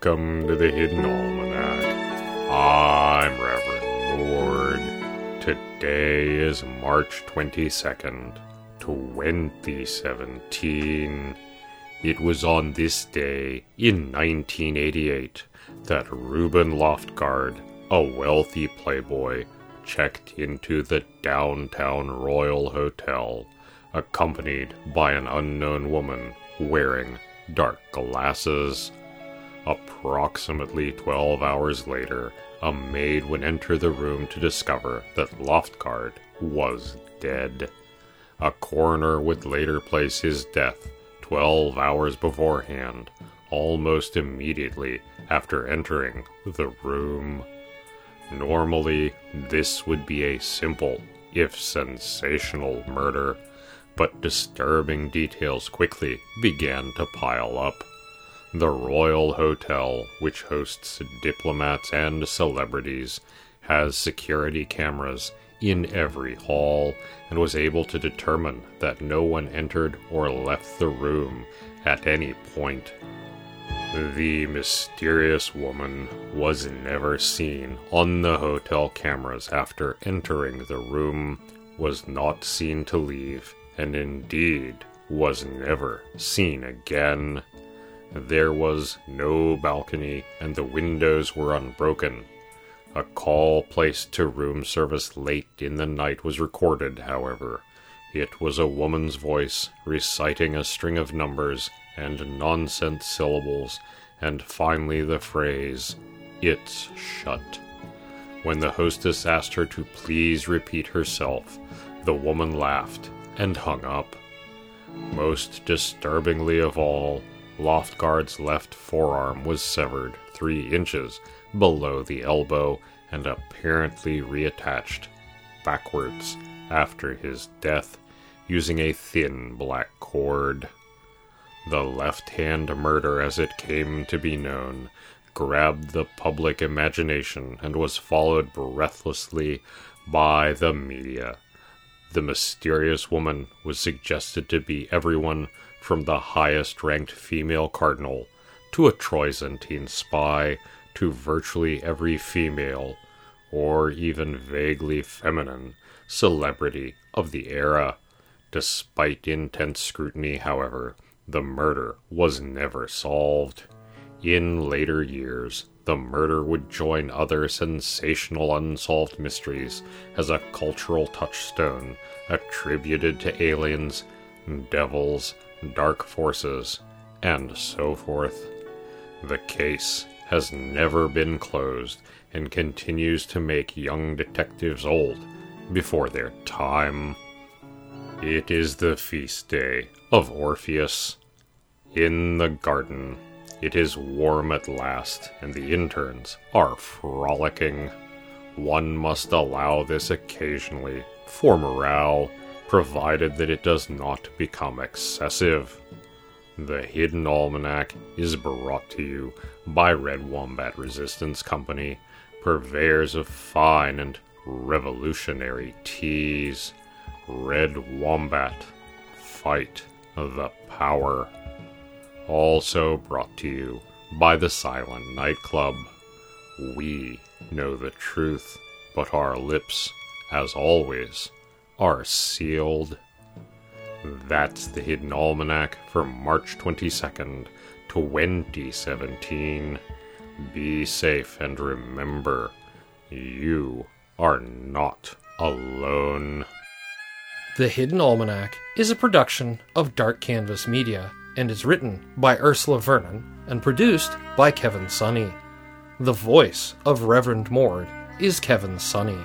Welcome to the Hidden Almanac. I'm Reverend Mord. Today is March 22nd, 2017. It was on this day in 1988 that Reuben Loftgard, a wealthy playboy, checked into the downtown Royal Hotel, accompanied by an unknown woman wearing dark glasses. Approximately 12 hours later, a maid would enter the room to discover that Loftguard was dead. A coroner would later place his death 12 hours beforehand, almost immediately after entering the room. Normally, this would be a simple, if sensational, murder, but disturbing details quickly began to pile up. The Royal Hotel, which hosts diplomats and celebrities, has security cameras in every hall and was able to determine that no one entered or left the room at any point. The mysterious woman was never seen on the hotel cameras after entering the room, was not seen to leave, and indeed was never seen again. There was no balcony, and the windows were unbroken. A call placed to room service late in the night was recorded, however. It was a woman's voice reciting a string of numbers and nonsense syllables, and finally the phrase, It's shut. When the hostess asked her to please repeat herself, the woman laughed and hung up. Most disturbingly of all, Loftguard's left forearm was severed three inches below the elbow and apparently reattached backwards after his death using a thin black cord. The left hand murder, as it came to be known, grabbed the public imagination and was followed breathlessly by the media. The mysterious woman was suggested to be everyone from the highest ranked female cardinal to a Troyzantine spy to virtually every female, or even vaguely feminine, celebrity of the era. Despite intense scrutiny, however, the murder was never solved. In later years, the murder would join other sensational unsolved mysteries as a cultural touchstone attributed to aliens, and devils, dark forces, and so forth. The case has never been closed and continues to make young detectives old before their time. It is the feast day of Orpheus. In the garden, it is warm at last, and the interns are frolicking. One must allow this occasionally for morale, provided that it does not become excessive. The Hidden Almanac is brought to you by Red Wombat Resistance Company, purveyors of fine and revolutionary teas. Red Wombat, fight the power. Also brought to you by the Silent Nightclub. We know the truth, but our lips, as always, are sealed. That's the Hidden Almanac for March 22nd, 2017. Be safe and remember, you are not alone. The Hidden Almanac is a production of Dark Canvas Media and is written by Ursula Vernon and produced by Kevin Sonney. The voice of Reverend Mord is Kevin Sonney.